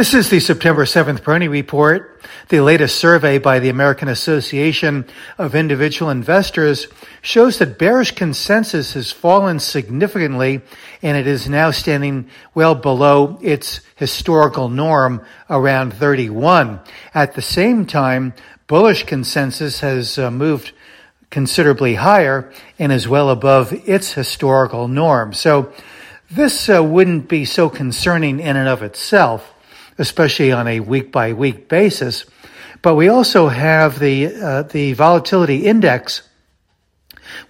This is the September 7th Peroni Report. The latest survey by the American Association of Individual Investors shows that bearish consensus has fallen significantly and it is now standing well below its historical norm around 31. At the same time, bullish consensus has uh, moved considerably higher and is well above its historical norm. So this uh, wouldn't be so concerning in and of itself especially on a week by week basis. But we also have the, uh, the volatility index,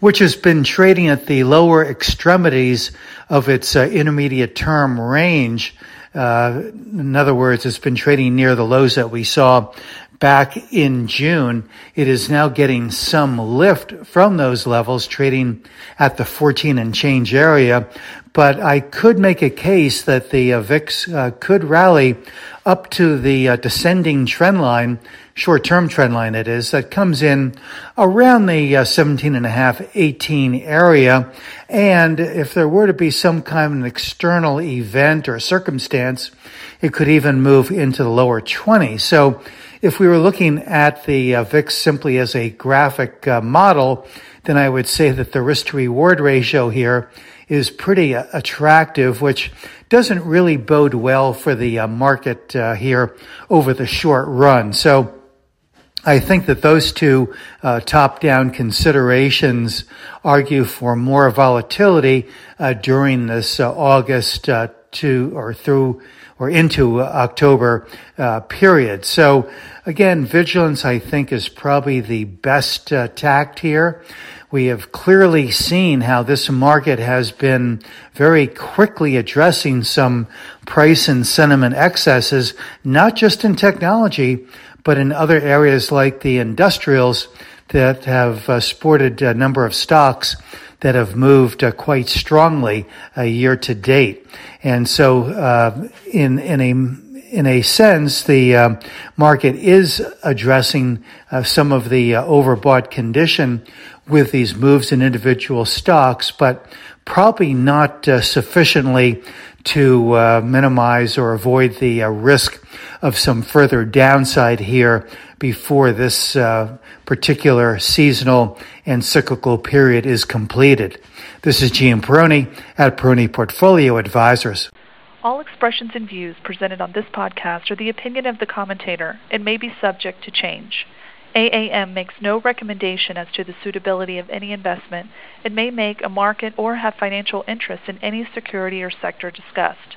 which has been trading at the lower extremities of its uh, intermediate term range. Uh, in other words, it's been trading near the lows that we saw back in June. It is now getting some lift from those levels, trading at the 14 and change area. But I could make a case that the uh, VIX uh, could rally up to the uh, descending trend line, short-term trend line it is, that comes in around the uh, 17 and a half, 18 area. And if there were to be some kind of an external event or circumstance, it could even move into the lower 20. So if we were looking at the uh, VIX simply as a graphic uh, model, then I would say that the risk to reward ratio here is pretty uh, attractive, which doesn't really bode well for the uh, market uh, here over the short run. So I think that those two uh, top-down considerations argue for more volatility during this August to or through or into October uh, period. So again, vigilance I think is probably the best uh, tact here. We have clearly seen how this market has been very quickly addressing some price and sentiment excesses, not just in technology, but in other areas like the industrials that have uh, sported a number of stocks that have moved uh, quite strongly uh, year to date. And so, uh, in in a in a sense, the uh, market is addressing uh, some of the overbought condition with these moves in individual stocks, but probably not sufficiently to minimize or avoid the risk of some further downside here before this uh, particular seasonal and cyclical period is completed. This is Gene Peroni at Peroni Portfolio Advisors. All expressions and views presented on this podcast are the opinion of the commentator and may be subject to change. AAM makes no recommendation as to the suitability of any investment and may make a market or have financial interest in any security or sector discussed.